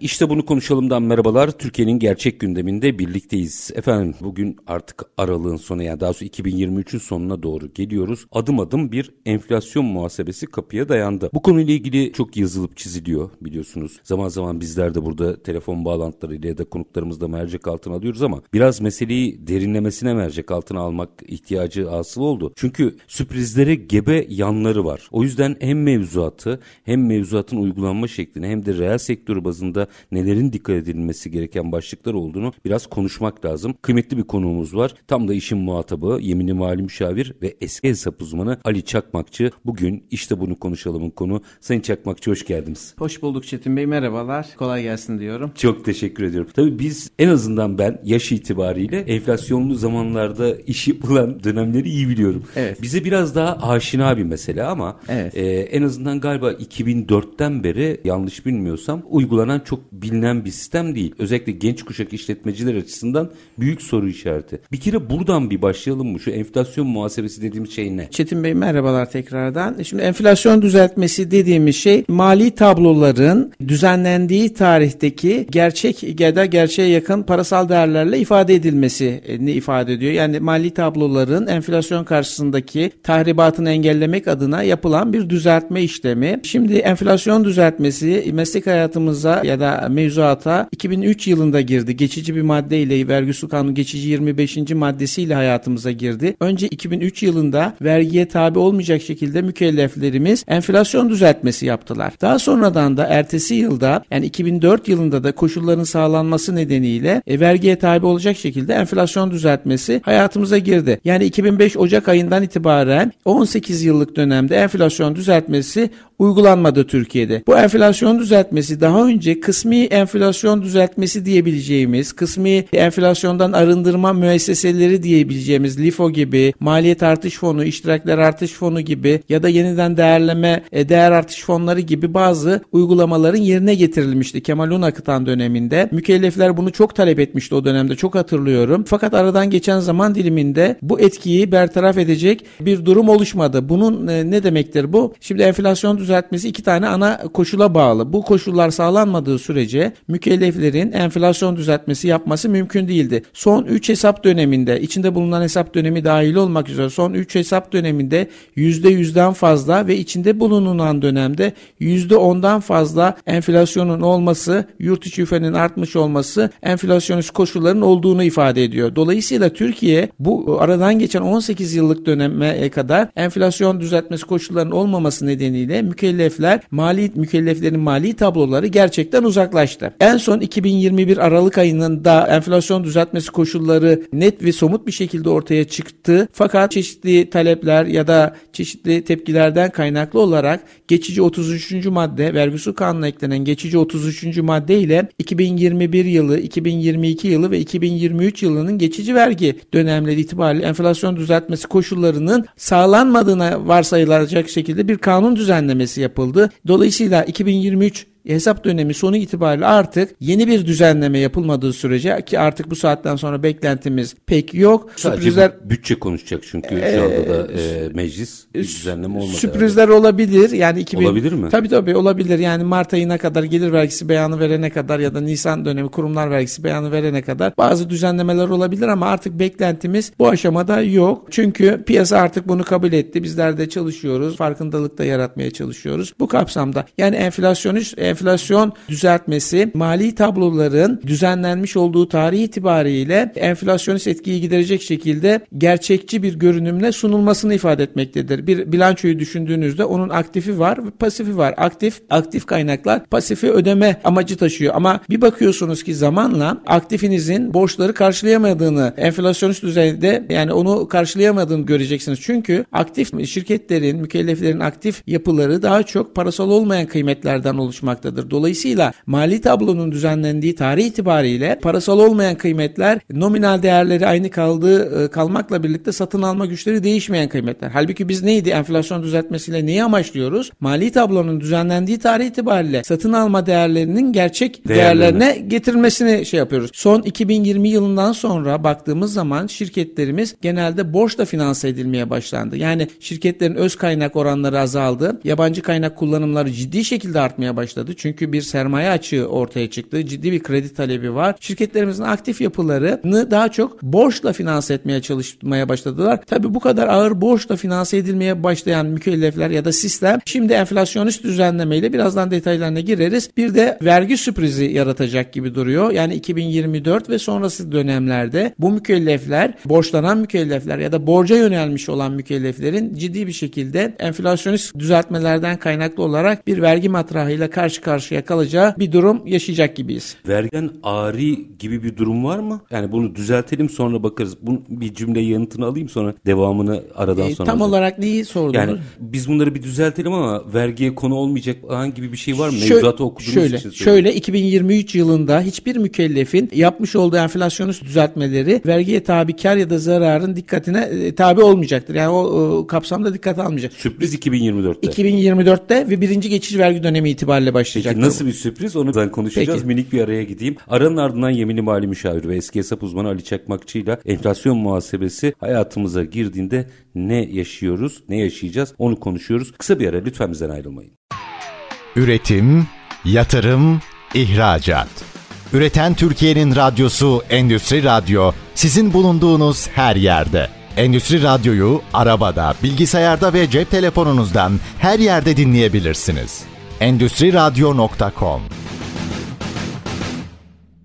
İşte bunu konuşalımdan merhabalar. Türkiye'nin gerçek gündeminde birlikteyiz. Efendim bugün artık aralığın sonu yani daha sonra 2023'ün sonuna doğru geliyoruz. Adım adım bir enflasyon muhasebesi kapıya dayandı. Bu konuyla ilgili çok yazılıp çiziliyor biliyorsunuz. Zaman zaman bizler de burada telefon bağlantılarıyla ya da konuklarımızla mercek altına alıyoruz ama biraz meseleyi derinlemesine mercek altına almak ihtiyacı hasıl oldu. Çünkü sürprizlere gebe yanları var. O yüzden hem mevzuatı hem mevzuatın uygulanma şeklini hem de reel sektör bazında nelerin dikkat edilmesi gereken başlıklar olduğunu biraz konuşmak lazım. Kıymetli bir konuğumuz var. Tam da işin muhatabı, yemini mali müşavir ve eski hesap uzmanı Ali Çakmakçı. Bugün işte bunu konuşalımın konu. Sayın Çakmakçı hoş geldiniz. Hoş bulduk Çetin Bey. Merhabalar. Kolay gelsin diyorum. Çok teşekkür ediyorum. Tabii biz en azından ben yaş itibariyle enflasyonlu zamanlarda iş yapılan dönemleri iyi biliyorum. Evet. Bize biraz daha aşina bir mesele ama Evet. e, en azından galiba 2004'ten beri yanlış bilmiyorsam uygulanan çok bilinen bir sistem değil. Özellikle genç kuşak işletmeciler açısından büyük soru işareti. Bir kere buradan bir başlayalım mı? Şu enflasyon muhasebesi dediğimiz şey ne? Çetin Bey merhabalar tekrardan. Şimdi enflasyon düzeltmesi dediğimiz şey mali tabloların düzenlendiği tarihteki gerçek ya da gerçeğe yakın parasal değerlerle ifade edilmesini ifade ediyor. Yani mali tabloların enflasyon karşısındaki tahribatını engellemek adına yapılan bir düzeltme işlemi. Şimdi enflasyon düzeltmesi meslek hayatımıza ya da mevzuata 2003 yılında girdi. Geçici bir maddeyle vergi kanunu geçici 25. maddesiyle hayatımıza girdi. Önce 2003 yılında vergiye tabi olmayacak şekilde mükelleflerimiz enflasyon düzeltmesi yaptılar. Daha sonradan da ertesi yılda yani 2004 yılında da koşulların sağlanması nedeniyle e, vergiye tabi olacak şekilde enflasyon düzeltmesi hayatımıza girdi. Yani 2005 Ocak ayından itibaren 18 yıllık dönemde enflasyon düzeltmesi uygulanmadı Türkiye'de. Bu enflasyon düzeltmesi daha önce kısmi enflasyon düzeltmesi diyebileceğimiz, kısmi enflasyondan arındırma müesseseleri diyebileceğimiz LIFO gibi, maliyet artış fonu, iştirakler artış fonu gibi ya da yeniden değerleme, e, değer artış fonları gibi bazı uygulamaların yerine getirilmişti Kemal Unakıtan döneminde. Mükellefler bunu çok talep etmişti o dönemde çok hatırlıyorum. Fakat aradan geçen zaman diliminde bu etkiyi bertaraf edecek bir durum oluşmadı. Bunun e, ne demektir bu? Şimdi enflasyon düzeltmesi iki tane ana koşula bağlı. Bu koşullar sağlanmadığı sürece mükelleflerin enflasyon düzeltmesi yapması mümkün değildi. Son 3 hesap döneminde içinde bulunan hesap dönemi dahil olmak üzere son 3 hesap döneminde %100'den fazla ve içinde bulunan dönemde %10'dan fazla enflasyonun olması, yurt içi üfenin artmış olması enflasyonist koşulların olduğunu ifade ediyor. Dolayısıyla Türkiye bu aradan geçen 18 yıllık döneme kadar enflasyon düzeltmesi koşullarının olmaması nedeniyle mükellefler mali mükelleflerin mali tabloları gerçekten uzaklaştı. En son 2021 Aralık ayının da enflasyon düzeltmesi koşulları net ve somut bir şekilde ortaya çıktı. Fakat çeşitli talepler ya da çeşitli tepkilerden kaynaklı olarak geçici 33. madde vergi kanununa eklenen geçici 33. madde ile 2021 yılı, 2022 yılı ve 2023 yılının geçici vergi dönemleri itibariyle enflasyon düzeltmesi koşullarının sağlanmadığına varsayılacak şekilde bir kanun düzenlemesi yapıldı. Dolayısıyla 2023 hesap dönemi sonu itibariyle artık yeni bir düzenleme yapılmadığı sürece ki artık bu saatten sonra beklentimiz pek yok. Sadece Sürprizler bütçe konuşacak çünkü şu anda da e, meclis bir düzenleme olmadı. Sürprizler olabilir. Yani 2000 Olabilir mi? Tabii tabii olabilir. Yani Mart ayına kadar gelir vergisi beyanı verene kadar ya da Nisan dönemi kurumlar vergisi beyanı verene kadar bazı düzenlemeler olabilir ama artık beklentimiz bu aşamada yok. Çünkü piyasa artık bunu kabul etti. Bizler de çalışıyoruz. Farkındalık da yaratmaya çalışıyoruz. Bu kapsamda yani enflasyonist enflasyon düzeltmesi mali tabloların düzenlenmiş olduğu tarih itibariyle enflasyonist etkiyi giderecek şekilde gerçekçi bir görünümle sunulmasını ifade etmektedir. Bir bilançoyu düşündüğünüzde onun aktifi var pasifi var. Aktif aktif kaynaklar pasifi ödeme amacı taşıyor ama bir bakıyorsunuz ki zamanla aktifinizin borçları karşılayamadığını enflasyonist düzeyde yani onu karşılayamadığını göreceksiniz. Çünkü aktif şirketlerin, mükelleflerin aktif yapıları daha çok parasal olmayan kıymetlerden oluşmaktadır olmaktadır. Dolayısıyla mali tablonun düzenlendiği tarih itibariyle parasal olmayan kıymetler nominal değerleri aynı kaldığı e, kalmakla birlikte satın alma güçleri değişmeyen kıymetler. Halbuki biz neydi? Enflasyon düzeltmesiyle neyi amaçlıyoruz? Mali tablonun düzenlendiği tarih itibariyle satın alma değerlerinin gerçek değerlerine, değerlerine getirilmesini şey yapıyoruz. Son 2020 yılından sonra baktığımız zaman şirketlerimiz genelde borçla finanse edilmeye başlandı. Yani şirketlerin öz kaynak oranları azaldı. Yabancı kaynak kullanımları ciddi şekilde artmaya başladı. Çünkü bir sermaye açığı ortaya çıktı. Ciddi bir kredi talebi var. Şirketlerimizin aktif yapılarını daha çok borçla finanse etmeye çalışmaya başladılar. Tabii bu kadar ağır borçla finanse edilmeye başlayan mükellefler ya da sistem şimdi enflasyonist düzenlemeyle birazdan detaylarına gireriz. Bir de vergi sürprizi yaratacak gibi duruyor. Yani 2024 ve sonrası dönemlerde bu mükellefler, borçlanan mükellefler ya da borca yönelmiş olan mükelleflerin ciddi bir şekilde enflasyonist düzeltmelerden kaynaklı olarak bir vergi matrahıyla karşı karşıya kalacağı bir durum yaşayacak gibiyiz. Vergiden ari gibi bir durum var mı? Yani bunu düzeltelim sonra bakarız. Bunu bir cümle yanıtını alayım sonra devamını aradan e, sonra. Tam alacağım. olarak neyi sordunuz? Yani biz bunları bir düzeltelim ama vergiye konu olmayacak falan gibi bir şey var mı? Mevzuatı okuduğunuz şöyle, için Şöyle 2023 yılında hiçbir mükellefin yapmış olduğu enflasyonist düzeltmeleri vergiye tabi kar ya da zararın dikkatine e, tabi olmayacaktır. Yani o, o kapsamda dikkat almayacak. Sürpriz 2024'te. 2024'te ve birinci geçici vergi dönemi itibariyle başlayacak. Peki nasıl bir sürpriz onu konuşacağız. Peki. Minik bir araya gideyim. Aranın ardından yeminli mali müşavir ve eski hesap uzmanı Ali Çakmakçı ile enflasyon muhasebesi hayatımıza girdiğinde ne yaşıyoruz, ne yaşayacağız onu konuşuyoruz. Kısa bir ara lütfen bizden ayrılmayın. Üretim, yatırım, ihracat. Üreten Türkiye'nin radyosu Endüstri Radyo sizin bulunduğunuz her yerde. Endüstri Radyo'yu arabada, bilgisayarda ve cep telefonunuzdan her yerde dinleyebilirsiniz. Endüstri Radyo.com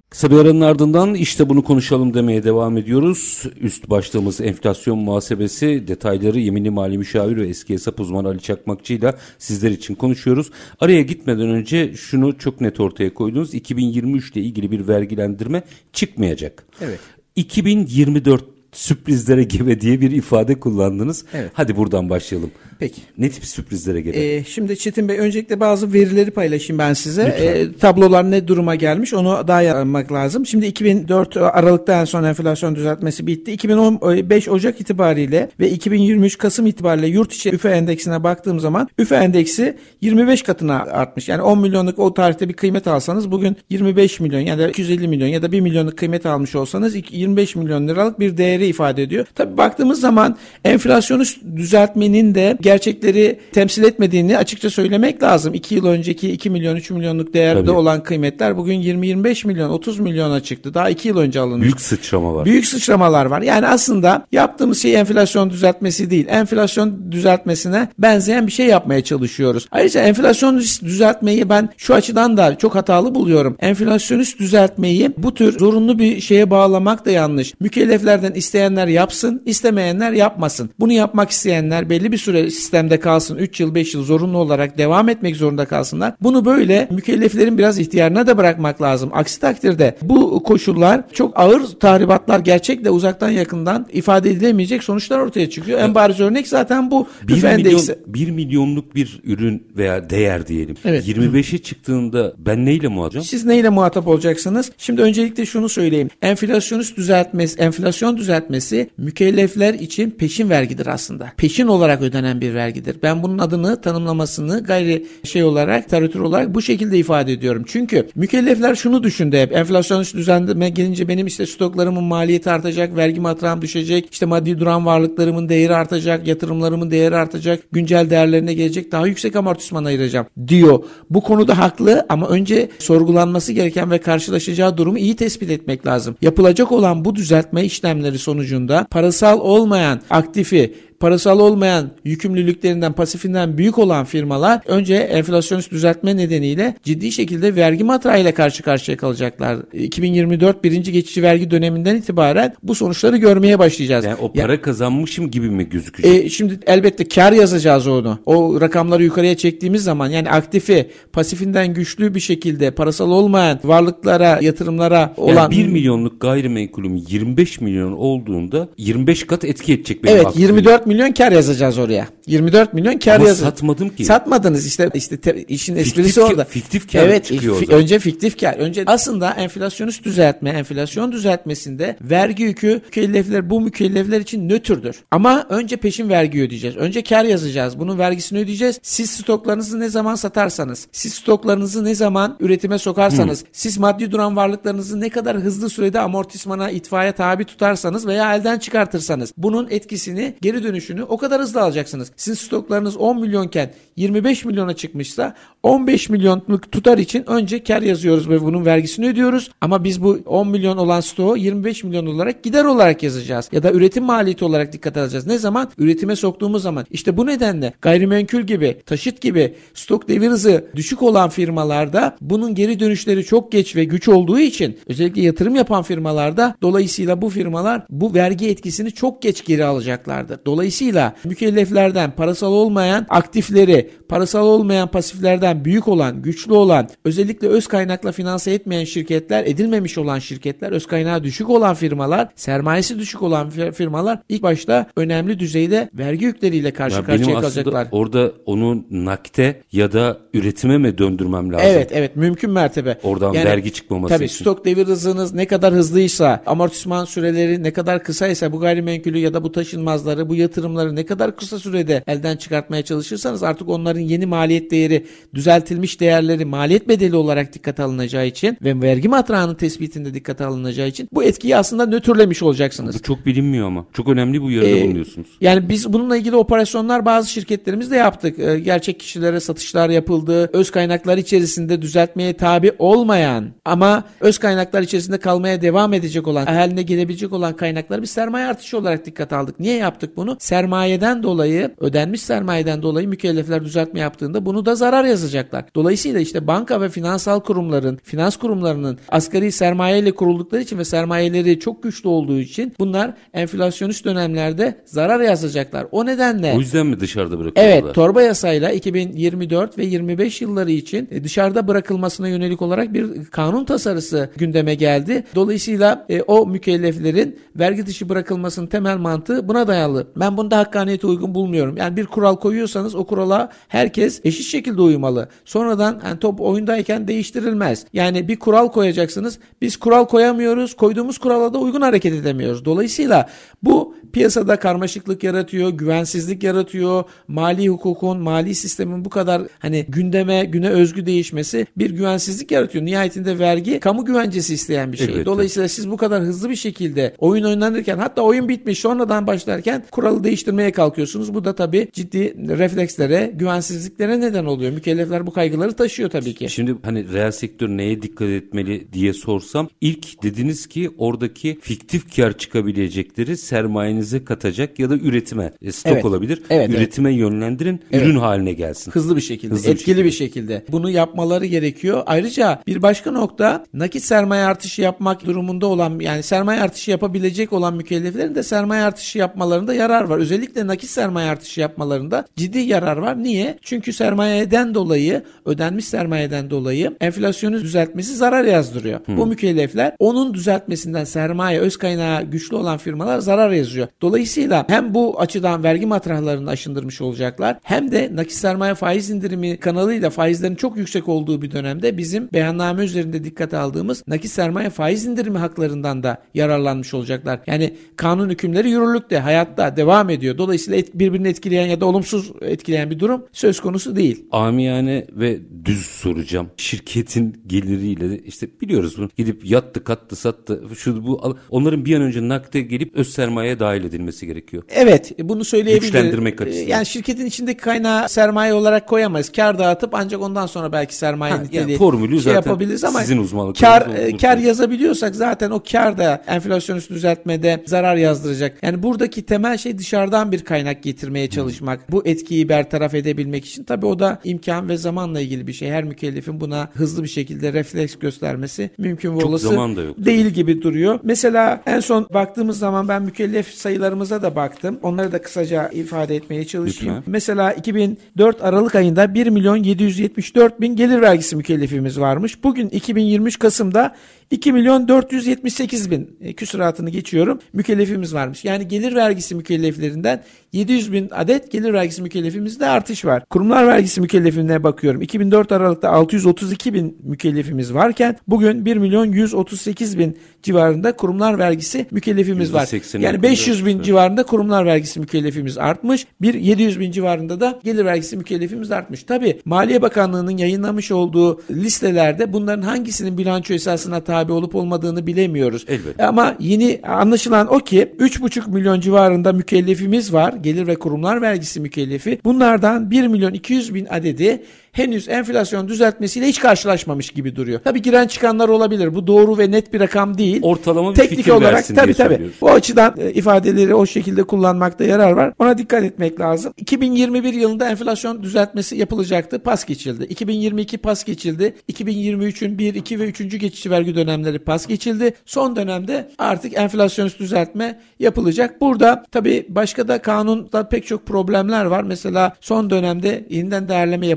Kısa bir aranın ardından işte bunu konuşalım demeye devam ediyoruz. Üst başlığımız enflasyon muhasebesi detayları yeminli mali müşavir ve eski hesap uzmanı Ali Çakmakçı ile sizler için konuşuyoruz. Araya gitmeden önce şunu çok net ortaya koydunuz. 2023 ile ilgili bir vergilendirme çıkmayacak. Evet. 2024 sürprizlere gebe diye bir ifade kullandınız. Evet. Hadi buradan başlayalım. Peki. Ne tip sürprizlere gebe? Ee, şimdi Çetin Bey öncelikle bazı verileri paylaşayım ben size. Ee, tablolar ne duruma gelmiş onu daha yapmak lazım. Şimdi 2004 Aralık'ta en son enflasyon düzeltmesi bitti. 2015 Ocak itibariyle ve 2023 Kasım itibariyle yurt içi üfe endeksine baktığım zaman üfe endeksi 25 katına artmış. Yani 10 milyonluk o tarihte bir kıymet alsanız bugün 25 milyon ya da 250 milyon ya da 1 milyonluk kıymet almış olsanız 25 milyon liralık bir değeri ifade ediyor. Tabii baktığımız zaman enflasyonu düzeltmenin de gerçekleri temsil etmediğini açıkça söylemek lazım. 2 yıl önceki 2 milyon 3 milyonluk değerde Tabii. olan kıymetler bugün 20-25 milyon 30 milyona çıktı. Daha 2 yıl önce alınmış. Büyük sıçrama var. Büyük sıçramalar var. Yani aslında yaptığımız şey enflasyon düzeltmesi değil. Enflasyon düzeltmesine benzeyen bir şey yapmaya çalışıyoruz. Ayrıca enflasyon düzeltmeyi ben şu açıdan da çok hatalı buluyorum. Enflasyonist düzeltmeyi bu tür zorunlu bir şeye bağlamak da yanlış. Mükelleflerden isteyenler yapsın, istemeyenler yapmasın. Bunu yapmak isteyenler belli bir süre sistemde kalsın 3 yıl 5 yıl zorunlu olarak devam etmek zorunda kalsınlar. Bunu böyle mükelleflerin biraz ihtiyarına da bırakmak lazım. Aksi takdirde bu koşullar çok ağır tahribatlar gerçekle uzaktan yakından ifade edilemeyecek sonuçlar ortaya çıkıyor. En bariz örnek zaten bu. Bir, milyon, bir milyonluk bir ürün veya değer diyelim. Evet. 25'e çıktığında ben neyle muhatap? Siz neyle muhatap olacaksınız? Şimdi öncelikle şunu söyleyeyim. Enflasyonist düzeltmesi, enflasyon düzeltmesi mükellefler için peşin vergidir aslında. Peşin olarak ödenen bir vergidir. Ben bunun adını tanımlamasını gayri şey olarak, teritür olarak bu şekilde ifade ediyorum. Çünkü mükellefler şunu düşündü hep. Enflasyonist düzenleme gelince benim işte stoklarımın maliyeti artacak, vergi matrağım düşecek, işte maddi duran varlıklarımın değeri artacak, yatırımlarımın değeri artacak, güncel değerlerine gelecek, daha yüksek amortisman ayıracağım diyor. Bu konuda haklı ama önce sorgulanması gereken ve karşılaşacağı durumu iyi tespit etmek lazım. Yapılacak olan bu düzeltme işlemleri sonucunda parasal olmayan aktifi parasal olmayan yükümlülüklerinden pasifinden büyük olan firmalar önce enflasyonist düzeltme nedeniyle ciddi şekilde vergi matrağıyla karşı karşıya kalacaklar. 2024 birinci geçici vergi döneminden itibaren bu sonuçları görmeye başlayacağız. Yani o para ya, kazanmışım gibi mi gözükecek? E, şimdi elbette kar yazacağız onu. O rakamları yukarıya çektiğimiz zaman yani aktifi pasifinden güçlü bir şekilde parasal olmayan varlıklara, yatırımlara olan... Yani 1 milyonluk gayrimenkulüm 25 milyon olduğunda 25 kat etki edecek benim Evet aktifim. 24 milyon milyon kar yazacağız oraya. 24 milyon kar Ama yazın. satmadım ki. Satmadınız işte işte te- işin esprisi Fiktif orada. fiktif kar evet, çıkıyor fi- önce fiktif kar. Önce aslında enflasyonist düzeltme, enflasyon düzeltmesinde vergi yükü mükellefler bu mükellefler için nötrdür. Ama önce peşin vergi ödeyeceğiz. Önce kar yazacağız. Bunun vergisini ödeyeceğiz. Siz stoklarınızı ne zaman satarsanız, siz stoklarınızı ne zaman üretime sokarsanız, siz maddi duran varlıklarınızı ne kadar hızlı sürede amortismana, itfaiye tabi tutarsanız veya elden çıkartırsanız bunun etkisini, geri dönüşünü o kadar hızlı alacaksınız. Sizin stoklarınız 10 milyonken 25 milyona çıkmışsa 15 milyonluk tutar için önce kar yazıyoruz ve bunun vergisini ödüyoruz. Ama biz bu 10 milyon olan stoğu 25 milyon olarak gider olarak yazacağız. Ya da üretim maliyeti olarak dikkat alacağız. Ne zaman? Üretime soktuğumuz zaman. İşte bu nedenle gayrimenkul gibi, taşıt gibi stok devir hızı düşük olan firmalarda bunun geri dönüşleri çok geç ve güç olduğu için özellikle yatırım yapan firmalarda dolayısıyla bu firmalar bu vergi etkisini çok geç geri alacaklardır. Dolayısıyla mükelleflerden parasal olmayan aktifleri, parasal olmayan pasiflerden büyük olan, güçlü olan, özellikle öz kaynakla finanse etmeyen şirketler, edilmemiş olan şirketler, öz kaynağı düşük olan firmalar, sermayesi düşük olan fir- firmalar ilk başta önemli düzeyde vergi yükleriyle karşı Ya benim karşıya aslında kalacaklar. orada onu nakte ya da üretime mi döndürmem lazım? Evet evet mümkün mertebe. Oradan vergi çıkmaması tabii, için. stok devir hızınız ne kadar hızlıysa, amortisman süreleri ne kadar kısaysa bu gayrimenkulü ya da bu taşınmazları, bu yatırımları ne kadar kısa sürede elden çıkartmaya çalışırsanız artık onların yeni maliyet değeri, düzeltilmiş değerleri maliyet bedeli olarak dikkate alınacağı için ve vergi matrağının tespitinde dikkate alınacağı için bu etkiyi aslında nötrlemiş olacaksınız. Bu çok bilinmiyor ama. Çok önemli bu uyarıda Ee, bulunuyorsunuz. Yani biz bununla ilgili operasyonlar bazı şirketlerimizde yaptık. Ee, Gerçek kişilere satışlar yapıldı. Öz kaynaklar içerisinde düzeltmeye tabi olmayan ama öz kaynaklar içerisinde kalmaya devam edecek olan, haline gelebilecek olan kaynakları bir sermaye artışı olarak dikkat aldık. Niye yaptık bunu? Sermayeden dolayı, ödenmiş sermayeden dolayı mükellefler düzeltme yaptığında bunu da zarar yazacaklar. Dolayısıyla işte banka ve finansal kurumların, finans kurumlarının asgari sermaye ile kuruldukları için ve sermayeleri çok güçlü olduğu için bunlar enflasyonist dönemlerde zarar yazacaklar. O nedenle O yüzden mi dışarıda bırakıyorlar? Evet, torba yasayla 2024 ve 25 yılları için e, dışarıda bırakılmasına yönelik olarak bir kanun tasarısı gündeme geldi. Dolayısıyla e, o mükelleflerin vergi dışı bırakılmasının temel mantığı buna dayalı. Ben bunda hakkaniyete uygun bulmuyorum. Yani bir kural koyuyorsanız o kurala herkes eşit şekilde uymalı. Sonradan yani top oyundayken değiştirilmez. Yani bir kural koyacaksınız. Biz kural koyamıyoruz. Koyduğumuz kurala da uygun hareket edemiyoruz. Dolayısıyla bu piyasada karmaşıklık yaratıyor, güvensizlik yaratıyor. Mali hukukun, mali sistemin bu kadar hani gündeme, güne özgü değişmesi bir güvensizlik yaratıyor. Nihayetinde vergi kamu güvencesi isteyen bir şey. Elbette. Dolayısıyla siz bu kadar hızlı bir şekilde oyun oynanırken hatta oyun bitmiş sonradan başlarken kuralı değiştirmeye kalkıyorsunuz. Bu da tabii ciddi reflekslere, güvensizliklere neden oluyor. Mükellefler bu kaygıları taşıyor tabii ki. Şimdi hani reel sektör neye dikkat etmeli diye sorsam ilk dediniz ki oradaki fiktif kar çıkabilecekleri sermayenize katacak ya da üretime e, stok Evet. olabilir. Evet, evet. üretime yönlendirin ürün haline gelsin. Hızlı bir şekilde, Hızlı bir etkili şekilde. bir şekilde. Bunu yapmaları gerekiyor. Ayrıca bir başka nokta nakit sermaye artışı yapmak durumunda olan yani sermaye artışı yapabilecek olan mükelleflerin de sermaye artışı yapmalarında yarar var. Özellikle nakit sermaye artışı yapmalarında ciddi yarar var. Niye? Çünkü sermayeden dolayı, ödenmiş sermayeden dolayı enflasyonu düzeltmesi zarar yazdırıyor. Bu mükellefler onun düzeltmesinden sermaye, öz kaynağı güçlü olan firmalar zarar yazıyor. Dolayısıyla hem bu açıdan vergi matrahlarını aşındırmış olacaklar hem de nakit sermaye faiz indirimi kanalıyla faizlerin çok yüksek olduğu bir dönemde bizim beyanname üzerinde dikkate aldığımız nakit sermaye faiz indirimi haklarından da yararlanmış olacaklar. Yani kanun hükümleri yürürlükte, hayatta devam ediyor. Dolayısıyla et- birbirini etkileyen ya da olumsuz etkileyen bir durum söz konusu değil. Amiyane ve düz soracağım. Şirketin geliriyle işte biliyoruz bunu. Gidip yattı, kattı, sattı. Şu bu onların bir an önce nakde gelip öz sermayeye dahil edilmesi gerekiyor. Evet bunu söyleyebiliriz. Güçlendirmek açısından. Yani şirketin içindeki kaynağı sermaye olarak koyamayız. Kar dağıtıp ancak ondan sonra belki sermaye Ha, yani formülü şey zaten yapabiliriz ama sizin uzmanlıklarınız kar, e, kar yazabiliyorsak zaten o kar da enflasyonist düzeltmede zarar yazdıracak. Yani buradaki temel şey dışarıdan bir kaynak getirmeye çalışmak. Bu etkiyi bertaraf edebilmek için tabii o da imkan ve zamanla ilgili bir şey. Her mükellefin buna hızlı bir şekilde refleks göstermesi mümkün ve olası yok. değil gibi duruyor. Mesela en son baktığımız zaman ben mükellef sayılarımıza da baktım. Onları da kısaca ifade etmeye çalışayım. Lütfen. Mesela 2004 Aralık ayında 1 milyon 774 bin gelir vergisi mükellefimiz varmış. Bugün 2023 Kasım'da 2 milyon 478 bin e, küsuratını geçiyorum mükellefimiz varmış. Yani gelir vergisi mükelleflerinden 700 bin adet gelir vergisi mükellefimizde artış var. Kurumlar vergisi mükellefine bakıyorum. 2004 Aralık'ta 632 bin mükellefimiz varken bugün 1 milyon 138 bin civarında kurumlar vergisi mükellefimiz var. Yani 500 bin civarında kurumlar vergisi mükellefimiz artmış. Bir 700 bin civarında da gelir vergisi mükellefimiz artmış. Tabi Maliye Bakanlığı'nın yayınlamış olduğu listelerde bunların hangisinin bilanço esasına tabi olup olmadığını bilemiyoruz. Elbette. Ama yeni anlaşılan o ki 3,5 milyon civarında mükellefimiz var. Gelir ve kurumlar vergisi mükellefi. Bunlardan 1 milyon 200 bin adedi henüz enflasyon düzeltmesiyle hiç karşılaşmamış gibi duruyor. Tabi giren çıkanlar olabilir. Bu doğru ve net bir rakam değil. Ortalama bir Teknik fikir olarak versin tabii diye tabii. Bu açıdan e, ifadeleri o şekilde kullanmakta yarar var. Ona dikkat etmek lazım. 2021 yılında enflasyon düzeltmesi yapılacaktı. Pas geçildi. 2022 pas geçildi. 2023'ün 1, 2 ve 3. geçici vergi dönemleri pas geçildi. Son dönemde artık enflasyonist düzeltme yapılacak. Burada tabii başka da kanunda pek çok problemler var. Mesela son dönemde yeniden değerleme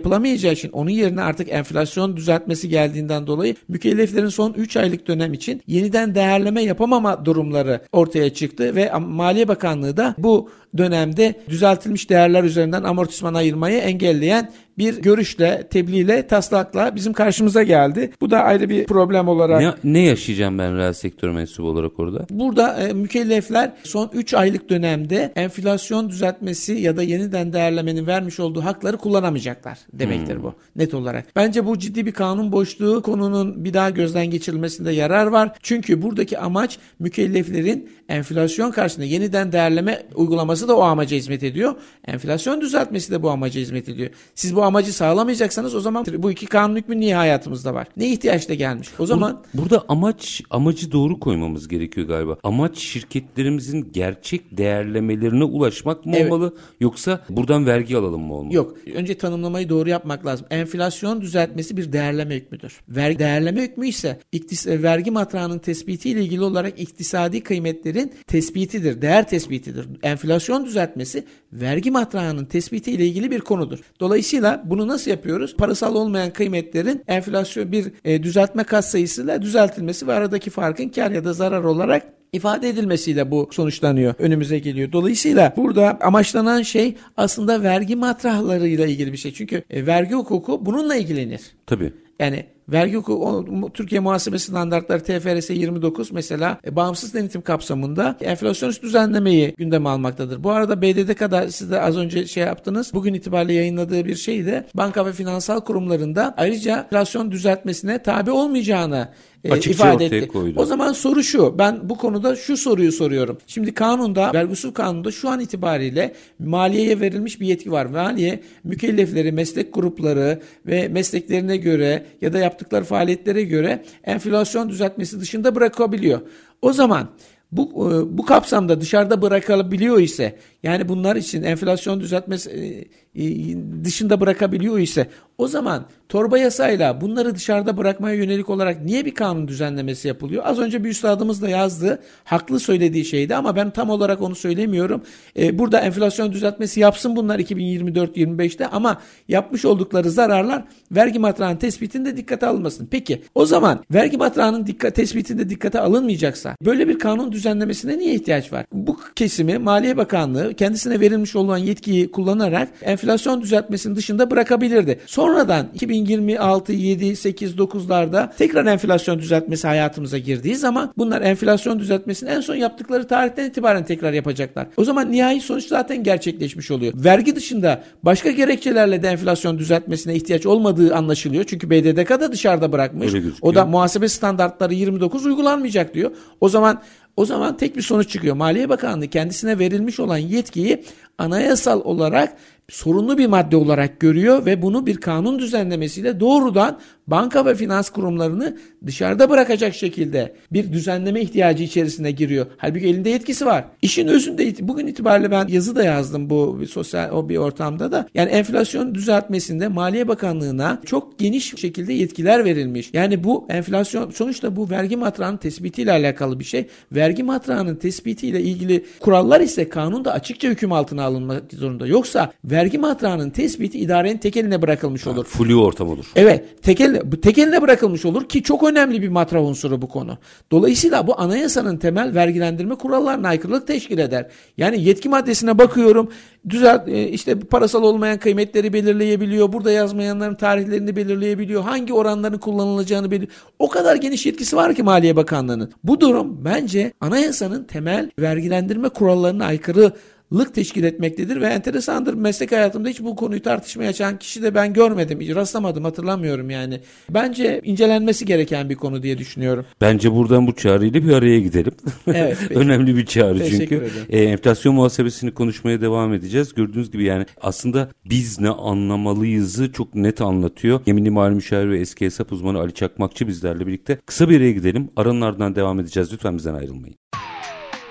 yapılamayacağı için onun yerine artık enflasyon düzeltmesi geldiğinden dolayı mükelleflerin son 3 aylık dönem için yeniden değerleme yapamama durumları ortaya çıktı ve Maliye Bakanlığı da bu dönemde düzeltilmiş değerler üzerinden amortisman ayırmayı engelleyen bir görüşle, tebliğle, taslakla bizim karşımıza geldi. Bu da ayrı bir problem olarak. Ne, ne yaşayacağım ben reel sektör mensubu olarak orada? Burada e, mükellefler son 3 aylık dönemde enflasyon düzeltmesi ya da yeniden değerlemenin vermiş olduğu hakları kullanamayacaklar demektir hmm. bu net olarak. Bence bu ciddi bir kanun boşluğu konunun bir daha gözden geçirilmesinde yarar var. Çünkü buradaki amaç mükelleflerin enflasyon karşısında yeniden değerleme uygulaması da o amaca hizmet ediyor. Enflasyon düzeltmesi de bu amaca hizmet ediyor. Siz bu amacı sağlamayacaksanız o zaman bu iki kanun hükmü niye hayatımızda var? Ne ihtiyaç da gelmiş? O zaman burada, burada amaç amacı doğru koymamız gerekiyor galiba. Amaç şirketlerimizin gerçek değerlemelerine ulaşmak mı evet. olmalı yoksa buradan vergi alalım mı olmalı? Yok. Önce tanımlamayı doğru yapmak lazım. Enflasyon düzeltmesi bir değerleme hükmüdür. Vergi değerleme hükmü ise iktis e, vergi matrağının tespiti ile ilgili olarak iktisadi kıymetlerin tespitidir. Değer tespitidir. Enflasyon düzeltmesi vergi matrağının tespiti ile ilgili bir konudur. Dolayısıyla bunu nasıl yapıyoruz? Parasal olmayan kıymetlerin enflasyon bir e, düzeltme kat sayısıyla düzeltilmesi ve aradaki farkın kar ya da zarar olarak ifade edilmesiyle bu sonuçlanıyor, önümüze geliyor. Dolayısıyla burada amaçlanan şey aslında vergi matrahlarıyla ilgili bir şey. Çünkü e, vergi hukuku bununla ilgilenir. Tabii. Yani vergi hukuku Türkiye Muhasebe Standartları TFRS 29 mesela e, bağımsız denetim kapsamında enflasyonist düzenlemeyi gündeme almaktadır. Bu arada BDDK'da siz de az önce şey yaptınız. Bugün itibariyle yayınladığı bir şey de banka ve finansal kurumlarında ayrıca enflasyon düzeltmesine tabi olmayacağını e, ifade etti. Koydu. O zaman soru şu. Ben bu konuda şu soruyu soruyorum. Şimdi kanunda, vergi usul kanununda şu an itibariyle maliyeye verilmiş bir yetki var. Maliye mükellefleri, meslek grupları ve mesleklerine göre ya da yaptıkları faaliyetlere göre enflasyon düzeltmesi dışında bırakabiliyor. O zaman bu e, bu kapsamda dışarıda bırakabiliyor ise yani bunlar için enflasyon düzeltmesi e, e, dışında bırakabiliyor ise o zaman torba yasayla bunları dışarıda bırakmaya yönelik olarak niye bir kanun düzenlemesi yapılıyor? Az önce bir üstadımız da yazdı. Haklı söylediği şeydi ama ben tam olarak onu söylemiyorum. Ee, burada enflasyon düzeltmesi yapsın bunlar 2024-25'te ama yapmış oldukları zararlar vergi matrağının tespitinde dikkate alınmasın. Peki o zaman vergi matrağının dikkat, tespitinde dikkate alınmayacaksa böyle bir kanun düzenlemesine niye ihtiyaç var? Bu kesimi Maliye Bakanlığı kendisine verilmiş olan yetkiyi kullanarak enflasyon düzeltmesinin dışında bırakabilirdi. Sonradan 2026, 7, 8, 9'larda tekrar enflasyon düzeltmesi hayatımıza girdiği zaman bunlar enflasyon düzeltmesini en son yaptıkları tarihten itibaren tekrar yapacaklar. O zaman nihai sonuç zaten gerçekleşmiş oluyor. Vergi dışında başka gerekçelerle de enflasyon düzeltmesine ihtiyaç olmadığı anlaşılıyor. Çünkü BDDK da dışarıda bırakmış. O da muhasebe standartları 29 uygulanmayacak diyor. O zaman o zaman tek bir sonuç çıkıyor. Maliye Bakanlığı kendisine verilmiş olan yetkiyi anayasal olarak sorunlu bir madde olarak görüyor ve bunu bir kanun düzenlemesiyle doğrudan banka ve finans kurumlarını dışarıda bırakacak şekilde bir düzenleme ihtiyacı içerisine giriyor. Halbuki elinde yetkisi var. İşin özünde bugün itibariyle ben yazı da yazdım bu bir sosyal o bir ortamda da. Yani enflasyon düzeltmesinde Maliye Bakanlığı'na çok geniş şekilde yetkiler verilmiş. Yani bu enflasyon sonuçta bu vergi matrağının tespitiyle alakalı bir şey. Vergi matrağının tespitiyle ilgili kurallar ise kanunda açıkça hüküm altına alınmak zorunda. Yoksa vergi matrağının tespiti idarenin tek eline bırakılmış olur. Flu ortam olur. Evet, tek, el, tek eline bırakılmış olur ki çok önemli bir matrah unsuru bu konu. Dolayısıyla bu anayasanın temel vergilendirme kurallarına aykırılık teşkil eder. Yani yetki maddesine bakıyorum, düzelt e, işte parasal olmayan kıymetleri belirleyebiliyor. Burada yazmayanların tarihlerini belirleyebiliyor. Hangi oranların kullanılacağını belirliyor. O kadar geniş yetkisi var ki Maliye Bakanlığı'nın. Bu durum bence anayasanın temel vergilendirme kurallarına aykırı lık teşkil etmektedir ve enteresandır. Meslek hayatımda hiç bu konuyu tartışmaya açan kişi de ben görmedim. Hiç rastlamadım hatırlamıyorum yani. Bence incelenmesi gereken bir konu diye düşünüyorum. Bence buradan bu çağrıyla bir araya gidelim. Evet. Önemli bir çağrı Teşekkür çünkü. ederim. E, enflasyon muhasebesini konuşmaya devam edeceğiz. Gördüğünüz gibi yani aslında biz ne anlamalıyızı çok net anlatıyor. Yeminli Mali Müşavir ve eski hesap uzmanı Ali Çakmakçı bizlerle birlikte. Kısa bir araya gidelim. Aranın ardından devam edeceğiz. Lütfen bizden ayrılmayın.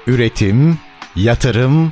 Üretim, yatırım,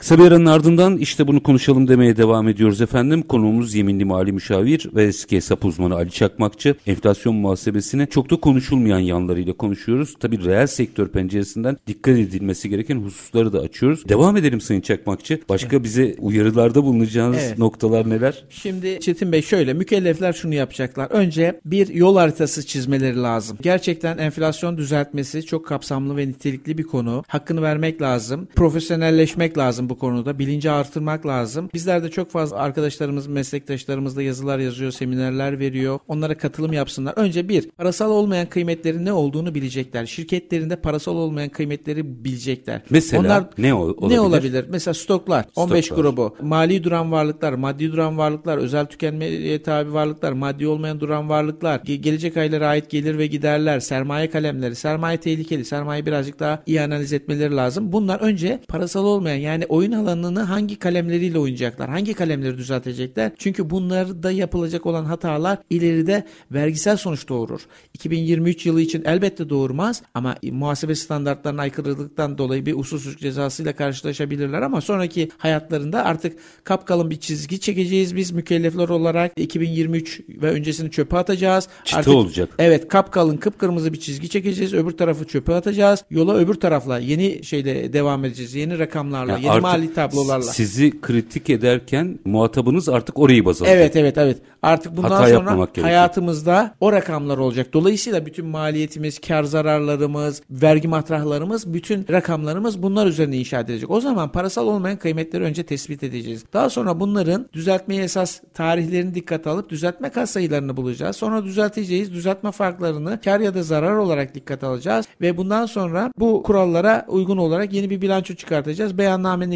Kısa bir aranın ardından işte bunu konuşalım demeye devam ediyoruz efendim. Konuğumuz yeminli mali müşavir ve eski hesap uzmanı Ali Çakmakçı. Enflasyon muhasebesini çok da konuşulmayan yanlarıyla konuşuyoruz. Tabii reel sektör penceresinden dikkat edilmesi gereken hususları da açıyoruz. Devam edelim Sayın Çakmakçı. Başka bize uyarılarda bulunacağınız Evet. noktalar neler? Şimdi Çetin Bey şöyle mükellefler şunu yapacaklar. Önce bir yol haritası çizmeleri lazım. Gerçekten enflasyon düzeltmesi çok kapsamlı ve nitelikli bir konu. Hakkını vermek lazım. Profesyonelleşmek lazım bu konuda. Bilinci artırmak lazım. Bizler de çok fazla arkadaşlarımız, meslektaşlarımız da yazılar yazıyor, seminerler veriyor. Onlara katılım yapsınlar. Önce bir, parasal olmayan kıymetlerin ne olduğunu bilecekler. Şirketlerinde parasal olmayan kıymetleri bilecekler. Mesela ne o- olabilir? Ne olabilir? Mesela stoklar, 15 Stoklar. grubu, mali duran varlıklar, maddi duran varlıklar, özel tükenmeye tabi varlıklar, maddi olmayan duran varlıklar, ge- gelecek aylara ait gelir ve giderler, sermaye kalemleri, sermaye tehlikeli, sermaye birazcık daha iyi analiz etmeleri lazım. Bunlar önce parasal olmayan yani oyun alanını hangi kalemleriyle oynayacaklar, hangi kalemleri düzeltecekler? Çünkü bunlarda yapılacak olan hatalar ileride vergisel sonuç doğurur. 2023 yılı için elbette doğurmaz ama muhasebe standartlarına aykırılıktan dolayı bir usulsüzlük cezasıyla karşılaşabilirler ama sonraki hayatlarında artık kapkalın bir çizgi çekeceğiz biz mükellefler olarak 2023 ve öncesini çöpe atacağız. Çıtı Artık- olacak. Evet kapkalın kıpkırmızı bir çizgi çekeceğiz. Öbür tarafı çöpe atacağız. Yola öbür tarafla yeni şeyle devam edeceğiz. Yeni rakamlarla, Yani yeni artık mali tablolarla. Sizi kritik ederken muhatabınız artık orayı baz alacak. Evet evet evet. Artık bundan Hata sonra yapmamak gerekiyor. hayatımızda o rakamlar olacak. Dolayısıyla bütün maliyetimiz, kar zararlarımız, vergi matrahlarımız, bütün rakamlarımız bunlar üzerine inşa edilecek. O zaman parasal olmayan kıymetleri önce tespit edeceğiz. Daha sonra bunların düzeltmeye esas tarihlerini dikkate alıp düzeltme sayılarını bulacağız. Sonra düzelteceğiz. Düzeltme farklarını kar ya da zarar olarak dikkate alacağız ve bundan sonra bu kurallara uygun olarak yeni bir bilanço çıkartacağız.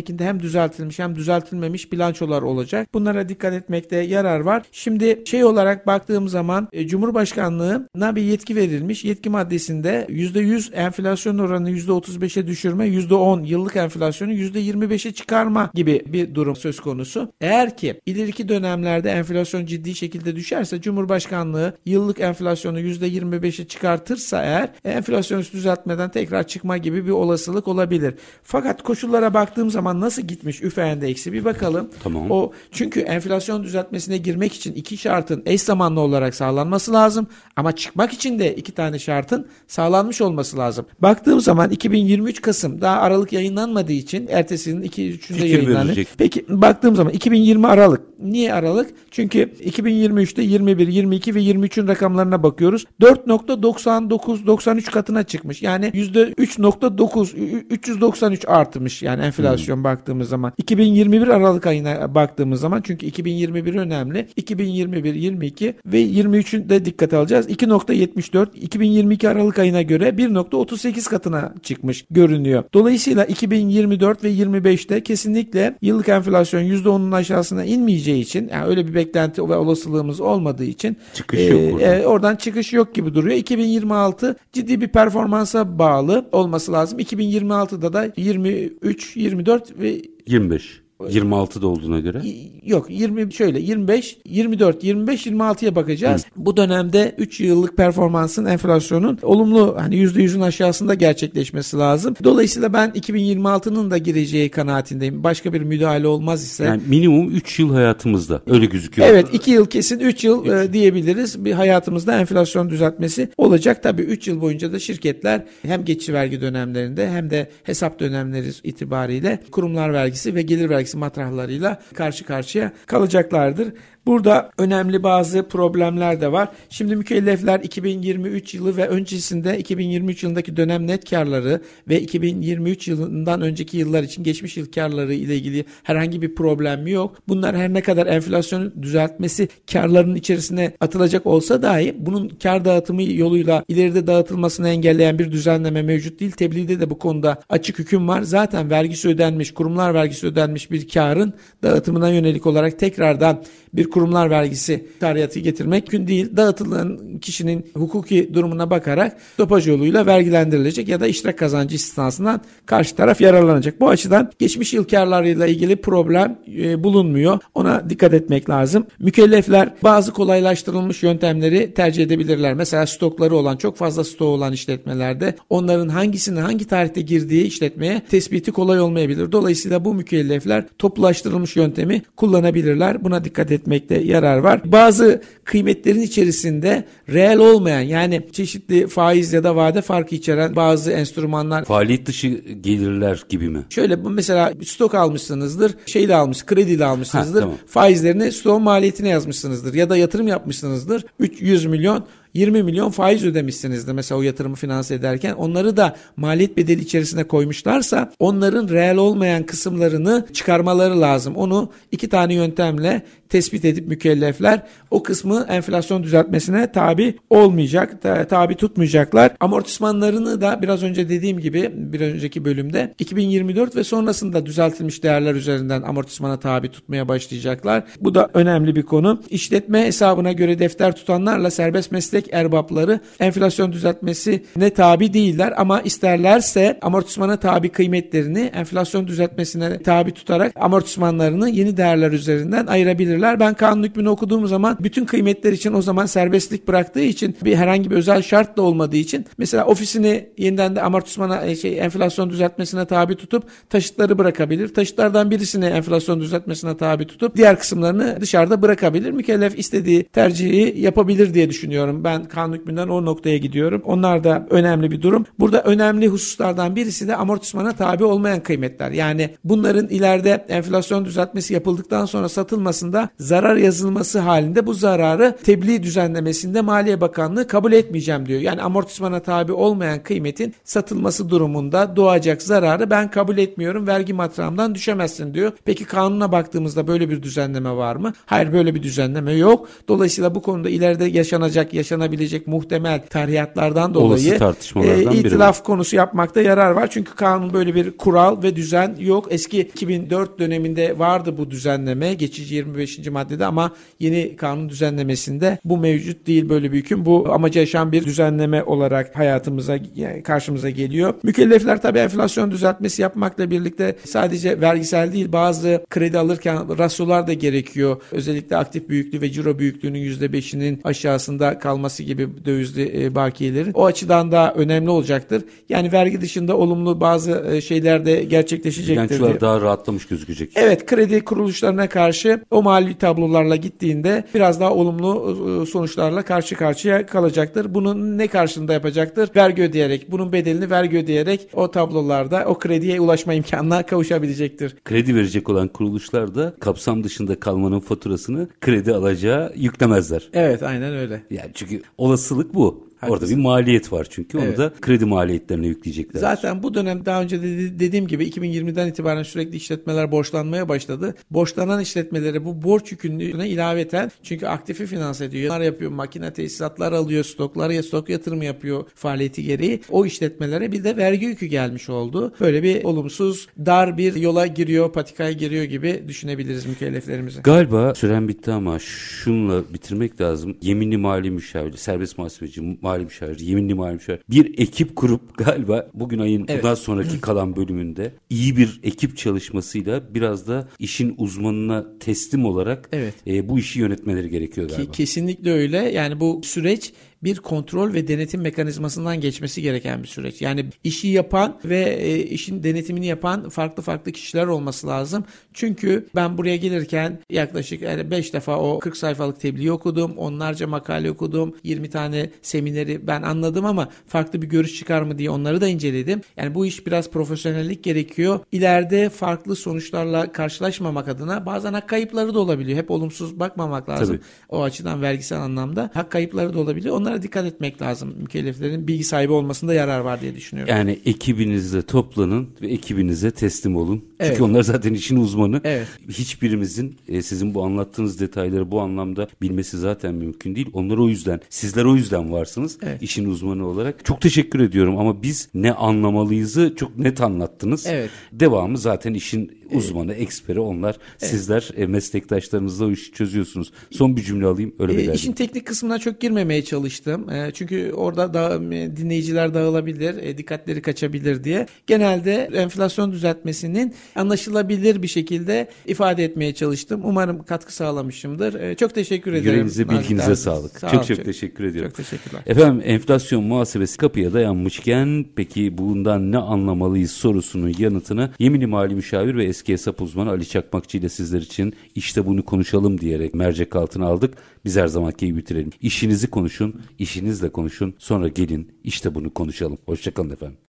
Beyannamenekinde hem düzeltilmiş hem düzeltilmemiş bilançolar olacak. Bunlara dikkat etmekte yarar var. Şimdi şey olarak baktığım zaman e, Cumhurbaşkanlığına bir yetki verilmiş. Yetki maddesinde %100 enflasyon oranını %35'e düşürme, %10 yıllık enflasyonu %25'e çıkarma gibi bir durum söz konusu. Eğer ki ileriki dönemlerde enflasyon ciddi şekilde düşerse Cumhurbaşkanlığı yıllık enflasyonu %25'e çıkartırsa eğer enflasyon üstü düzeltmeden tekrar çıkma gibi bir olasılık olabilir. Fakat koşullara baktığım zaman nasıl gitmiş üfe endeksi bir bakalım. Tamam. O çünkü enflasyon düzeltmesine girmek için iki şartın eş zamanlı olarak sağlanması lazım ama çıkmak için de iki tane şartın sağlanmış olması lazım. Baktığım zaman 2023 Kasım daha Aralık yayınlanmadığı için ertesinin 2 3'ünde Fikir yayınlandı. verecek. Peki baktığım zaman 2020 Aralık. Niye Aralık? Çünkü 2023'te 21, 22 ve 23'ün rakamlarına bakıyoruz. 4.99 93 katına çıkmış. Yani %3.9 ü- 393 artmış yani enflasyon baktığımız zaman. 2021 Aralık ayına baktığımız zaman çünkü 2021 önemli. 2021, 22 ve 23'ün de dikkat alacağız. 2.74 2022 Aralık ayına göre 1.38 katına çıkmış görünüyor. Dolayısıyla 2024 ve 25'te kesinlikle yıllık enflasyon %10'un aşağısına inmeyeceği için yani öyle bir beklenti ve olasılığımız olmadığı için Çıkış yok buradan. e, oradan çıkış yok gibi duruyor. 2026 ciddi bir performansa bağlı olması lazım. 2026'da da 23, 24 ve 25. 26'da olduğuna göre. Yok 20 şöyle 25, 24, 25, 26'ya bakacağız. Hı. Bu dönemde 3 yıllık performansın enflasyonun olumlu hani %100'ün aşağısında gerçekleşmesi lazım. Dolayısıyla ben 2026'nın da gireceği kanaatindeyim. Başka bir müdahale olmaz ise. Yani minimum 3 yıl hayatımızda öyle gözüküyor. Evet 2 yıl kesin 3 yıl üç. E, diyebiliriz. Bir hayatımızda enflasyon düzeltmesi olacak. Tabii 3 yıl boyunca da şirketler hem geçici vergi dönemlerinde hem de hesap dönemleri itibariyle kurumlar vergisi ve gelir vergisi matrahlarıyla karşı karşıya kalacaklardır. Burada önemli bazı problemler de var. Şimdi mükellefler 2023 yılı ve öncesinde 2023 yılındaki dönem net karları ve 2023 yılından önceki yıllar için geçmiş yıl karları ile ilgili herhangi bir problem yok. Bunlar her ne kadar enflasyonu düzeltmesi karlarının içerisine atılacak olsa dahi bunun kar dağıtımı yoluyla ileride dağıtılmasını engelleyen bir düzenleme mevcut değil. Tebliğde de bu konuda açık hüküm var. Zaten vergisi ödenmiş, kurumlar vergisi ödenmiş bir karın dağıtımına yönelik olarak tekrardan bir kurumlar vergisi tarihati getirmek mümkün değil. Dağıtılan kişinin hukuki durumuna bakarak stopaj yoluyla vergilendirilecek ya da iştirak kazancı istisnasından karşı taraf yararlanacak. Bu açıdan geçmiş yıl karlarıyla ilgili problem e, bulunmuyor. Ona dikkat etmek lazım. Mükellefler bazı kolaylaştırılmış yöntemleri tercih edebilirler. Mesela stokları olan, çok fazla stok olan işletmelerde onların hangisinin hangi tarihte girdiği işletmeye tespiti kolay olmayabilir. Dolayısıyla bu mükellefler toplulaştırılmış yöntemi kullanabilirler. Buna dikkat et etmekte yarar var. Bazı kıymetlerin içerisinde reel olmayan yani çeşitli faiz ya da vade farkı içeren bazı enstrümanlar. Faaliyet dışı gelirler gibi mi? Şöyle bu mesela stok almışsınızdır, şeyle almış, krediyle almışsınızdır. Ha, tamam. Faizlerini stok maliyetine yazmışsınızdır ya da yatırım yapmışsınızdır. 300 milyon 20 milyon faiz ödemişsinizdir mesela o yatırımı finanse ederken onları da maliyet bedeli içerisine koymuşlarsa onların reel olmayan kısımlarını çıkarmaları lazım. Onu iki tane yöntemle tespit edip mükellefler o kısmı enflasyon düzeltmesine tabi olmayacak, tabi tutmayacaklar. Amortismanlarını da biraz önce dediğim gibi bir önceki bölümde 2024 ve sonrasında düzeltilmiş değerler üzerinden amortismana tabi tutmaya başlayacaklar. Bu da önemli bir konu. İşletme hesabına göre defter tutanlarla serbest meslek erbapları enflasyon düzeltmesine tabi değiller ama isterlerse amortismana tabi kıymetlerini enflasyon düzeltmesine tabi tutarak amortismanlarını yeni değerler üzerinden ayırabilirler. Ben kanun hükmünü okuduğum zaman bütün kıymetler için o zaman serbestlik bıraktığı için bir herhangi bir özel şart da olmadığı için mesela ofisini yeniden de amortismana e, şey enflasyon düzeltmesine tabi tutup taşıtları bırakabilir. Taşıtlardan birisini enflasyon düzeltmesine tabi tutup diğer kısımlarını dışarıda bırakabilir. Mükellef istediği tercihi yapabilir diye düşünüyorum. Ben kanun hükmünden o noktaya gidiyorum. Onlar da önemli bir durum. Burada önemli hususlardan birisi de amortismana tabi olmayan kıymetler. Yani bunların ileride enflasyon düzeltmesi yapıldıktan sonra satılmasında zarar yazılması halinde bu zararı tebliğ düzenlemesinde Maliye Bakanlığı kabul etmeyeceğim diyor. Yani amortismana tabi olmayan kıymetin satılması durumunda doğacak zararı ben kabul etmiyorum. Vergi matrağımdan düşemezsin diyor. Peki kanuna baktığımızda böyle bir düzenleme var mı? Hayır böyle bir düzenleme yok. Dolayısıyla bu konuda ileride yaşanacak, yaşanabilecek muhtemel tarihiyatlardan dolayı e, itilaf biri. konusu yapmakta yarar var. Çünkü kanun böyle bir kural ve düzen yok. Eski 2004 döneminde vardı bu düzenleme geçici 25. maddede ama yeni kanun düzenlemesinde bu mevcut değil böyle bir hüküm. Bu amaca yaşayan bir düzenleme olarak hayatımıza yani karşımıza geliyor. Mükellefler tabii enflasyon düzeltmesi yapmakla birlikte sadece vergisel değil bazı kredi alırken rasyonlar da gerekiyor. Özellikle aktif büyüklüğü ve ciro büyüklüğünün %5'inin aşağısında kalması gibi dövizli e, bakiyelerin. O açıdan da önemli olacaktır. Yani vergi dışında olumlu bazı e, şeyler de gerçekleşecektir. Gençler daha rahatlamış gözükecek. Evet kredi kuruluşlarına karşı o mali tablolarla gittiğinde biraz daha olumlu e, sonuçlarla karşı karşıya kalacaktır. Bunun ne karşılığında yapacaktır? Vergi ödeyerek, bunun bedelini vergi ödeyerek o tablolarda o krediye ulaşma imkanına kavuşabilecektir. Kredi verecek olan kuruluşlar da kapsam dışında kalmanın faturasını kredi alacağı yüklemezler. Evet aynen öyle. Yani çünkü olasılık bu. Orada bir maliyet var çünkü onu evet. da kredi maliyetlerine yükleyecekler. Zaten bu dönem daha önce de dediğim gibi 2020'den itibaren sürekli işletmeler borçlanmaya başladı. Borçlanan işletmeleri bu borç yükünlüğüne ilaveten çünkü aktifi finanse ediyor. Bunlar yapıyor, makine tesisatlar alıyor, stokları stok yatırımı yapıyor faaliyeti gereği. O işletmelere bir de vergi yükü gelmiş oldu. Böyle bir olumsuz dar bir yola giriyor, patikaya giriyor gibi düşünebiliriz mükelleflerimizi. Galiba süren bitti ama şunla bitirmek lazım. Yeminli mali müşavir, serbest muhasebeci, mali mali müşavir, yeminli mali müşavir bir ekip kurup galiba bugün ayın Evet. bundan sonraki kalan bölümünde iyi bir ekip çalışmasıyla biraz da işin uzmanına teslim olarak Evet. e, bu işi yönetmeleri gerekiyor Ki galiba. kesinlikle öyle. Yani bu süreç bir kontrol ve denetim mekanizmasından geçmesi gereken bir süreç. Yani işi yapan ve e, işin denetimini yapan farklı farklı kişiler olması lazım. Çünkü ben buraya gelirken yaklaşık 5 defa o 40 sayfalık tebliği okudum. Onlarca makale okudum. 20 tane semineri ben anladım ama farklı bir görüş çıkar mı diye onları da inceledim. Yani bu iş biraz profesyonellik gerekiyor. İleride farklı sonuçlarla karşılaşmamak adına bazen hak kayıpları da olabiliyor. Hep olumsuz bakmamak lazım. Tabii. O açıdan vergisel anlamda hak kayıpları da olabiliyor. Onlara dikkat etmek lazım. Mükelleflerin bilgi sahibi olmasında yarar var diye düşünüyorum. Yani ekibinizle toplanın ve ekibinize teslim olun. Çünkü Evet. onlar zaten işin uzmanı. Evet. Hiçbirimizin e, sizin bu anlattığınız detayları bu anlamda bilmesi zaten mümkün değil. Onlar o yüzden, sizler o yüzden varsınız Evet. işin uzmanı olarak. Çok teşekkür ediyorum ama biz ne anlamalıyızı çok net anlattınız. Evet. Devamı zaten işin uzmanı, eksperi onlar. Sizler e, meslektaşlarınızla o işi çözüyorsunuz. Son bir cümle alayım öyle E, veda işin edeyim. teknik kısmına çok girmemeye çalıştım. E, çünkü orada da e, dinleyiciler dağılabilir, e, dikkatleri kaçabilir diye. Genelde enflasyon düzeltmesinin anlaşılabilir bir şekilde ifade etmeye çalıştım. Umarım katkı sağlamışımdır. E, çok teşekkür ederim. Yüreğinize, bilginize sağlık. Sağ çok ol, çok teşekkür ediyorum. Çok teşekkürler. Efendim enflasyon muhasebesi kapıya dayanmışken peki bundan ne anlamalıyız sorusunun yanıtını Yeminli Mali Müşavir ve eski hesap uzmanı Ali Çakmakçı ile sizler için işte bunu konuşalım diyerek mercek altına aldık. Biz her zamanki gibi bitirelim. İşinizi konuşun, işinizle konuşun sonra gelin işte bunu konuşalım. Hoşçakalın efendim.